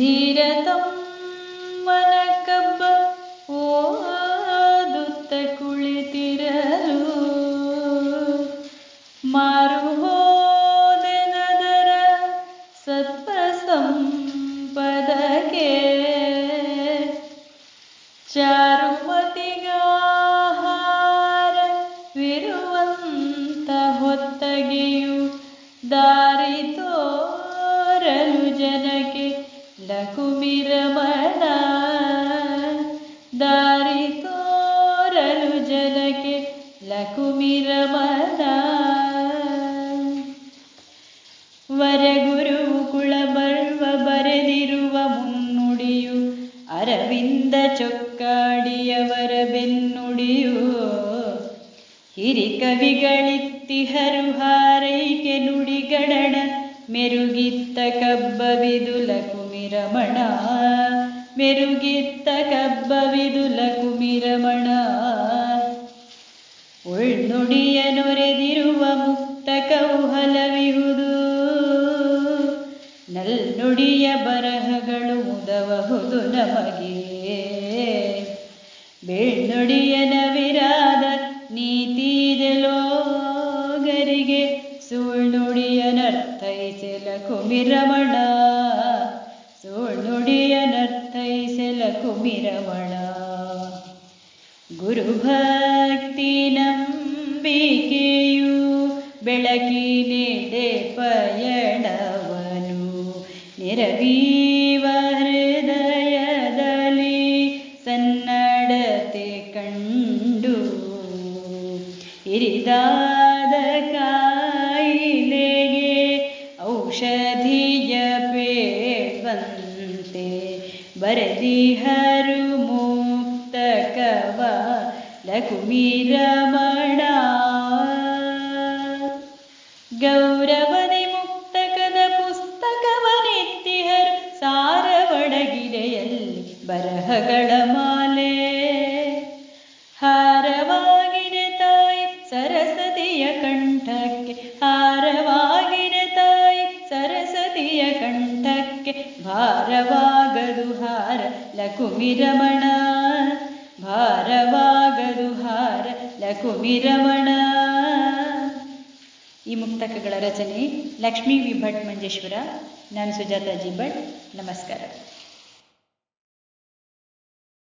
ಧೀರತಮ್ಮನ ಕಬ್ಬ ಓದುತ್ತ ಕುಳಿತಿರಲು ಮಾರು ಹೋದೆನದರ ಸತ್ವ ಸಂಪದಕ್ಕೆ ಚಾರುಮತಿಗಾಹಾರವಿರುವಂತ ಹೊತ್ತಗೆಯು ದಾರಿ ತೋರಲು ಜನಕ್ಕೆ ಲಕುಮಿರಮಣ ದಾರಿ ತೋರಲು ಜನಕ್ಕೆ ಲಕುಮಿರಮಣ ವರಗುರು ಕುಳಬರ್ವ ಬರೆದಿರುವ ಮುನ್ನುಡಿಯು, ಅರವಿಂದ ಚೊಕ್ಕಾಡಿಯವರ ಬೆನ್ನುಡಿಯು. ಹಿರಿಕವಿಗಳಿತ್ತಿಹರು ಹಾರೈಕೆ ನುಡಿಗಡಣ ಮೆರುಗಿತ್ತ ಕಬ್ಬವಿದುಲ ಕುಮಿರಮಣ ಮೆರುಗಿತ್ತ ಕಬ್ಬವಿದುಲ ಕುಮಿರಮಣ ಉಳ್ನುಡಿಯ ನೊರೆದಿರುವ ಮುಕ್ತ ಕೌಹಲವಿಹುದು ನಲ್ನುಡಿಯ ಬರಹಗಳು ಮುದಬಹುದು ನಮಗೆ. ಬೀಳ್ನುಡಿಯ ಕುಮಿರಮಣ ಸುಳ್ನುಡಿಯ ನರ್ತೈಸೆಲ ಕುಮಿರಮಣ ಗುರುಭಕ್ತಿ ನಂಬಿಕೆಯು ಬೆಳಕಿನಿಡೆ ಪಯಣವನು. ನೆರವೀವ ಹೃದಯದಲ್ಲಿ ಸನ್ನಡತೆ ಕಂಡು. ಹಿರಿದಾದ ಬರೆದಿಹರು ಮುಕ್ತಕವ ಲಕುಮಿರಮಣ ಗೌರವದಿ ಮುಕ್ತಕದ ಪುಸ್ತಕವ ನಿತ್ತಿಹರು ಸಾರವಡಗಿರೆಯಲ್ಲಿ ಬರಹಗಳ ಮಾಲೆ. ಹಾರವಾಗಿದೆ ತಾಯಿ ಸರಸ್ವತಿಯ ಕಂಠಕ್ಕೆ, ಹಾರವಾಗಿದೆ ತಾಯಿ ಸರಸ್ವತಿಯ ಕಂಠಕ್ಕೆ ಭಾರವಾಗದು ಹಾರ ಲಕುಮಿರಮಣ. ಭಾರವಾಗದು ಹಾರ ಲಕುಮಿರಮಣ. ಈ ಮುಕ್ತಕಗಳ ರಚನೆ ಲಕ್ಷ್ಮೀ ವಿ ಭಟ್ ಮಂಜೇಶ್ವರ, ನಾನು ಸುಜಾತಾಜಿ ಭಟ್, ನಮಸ್ಕಾರ.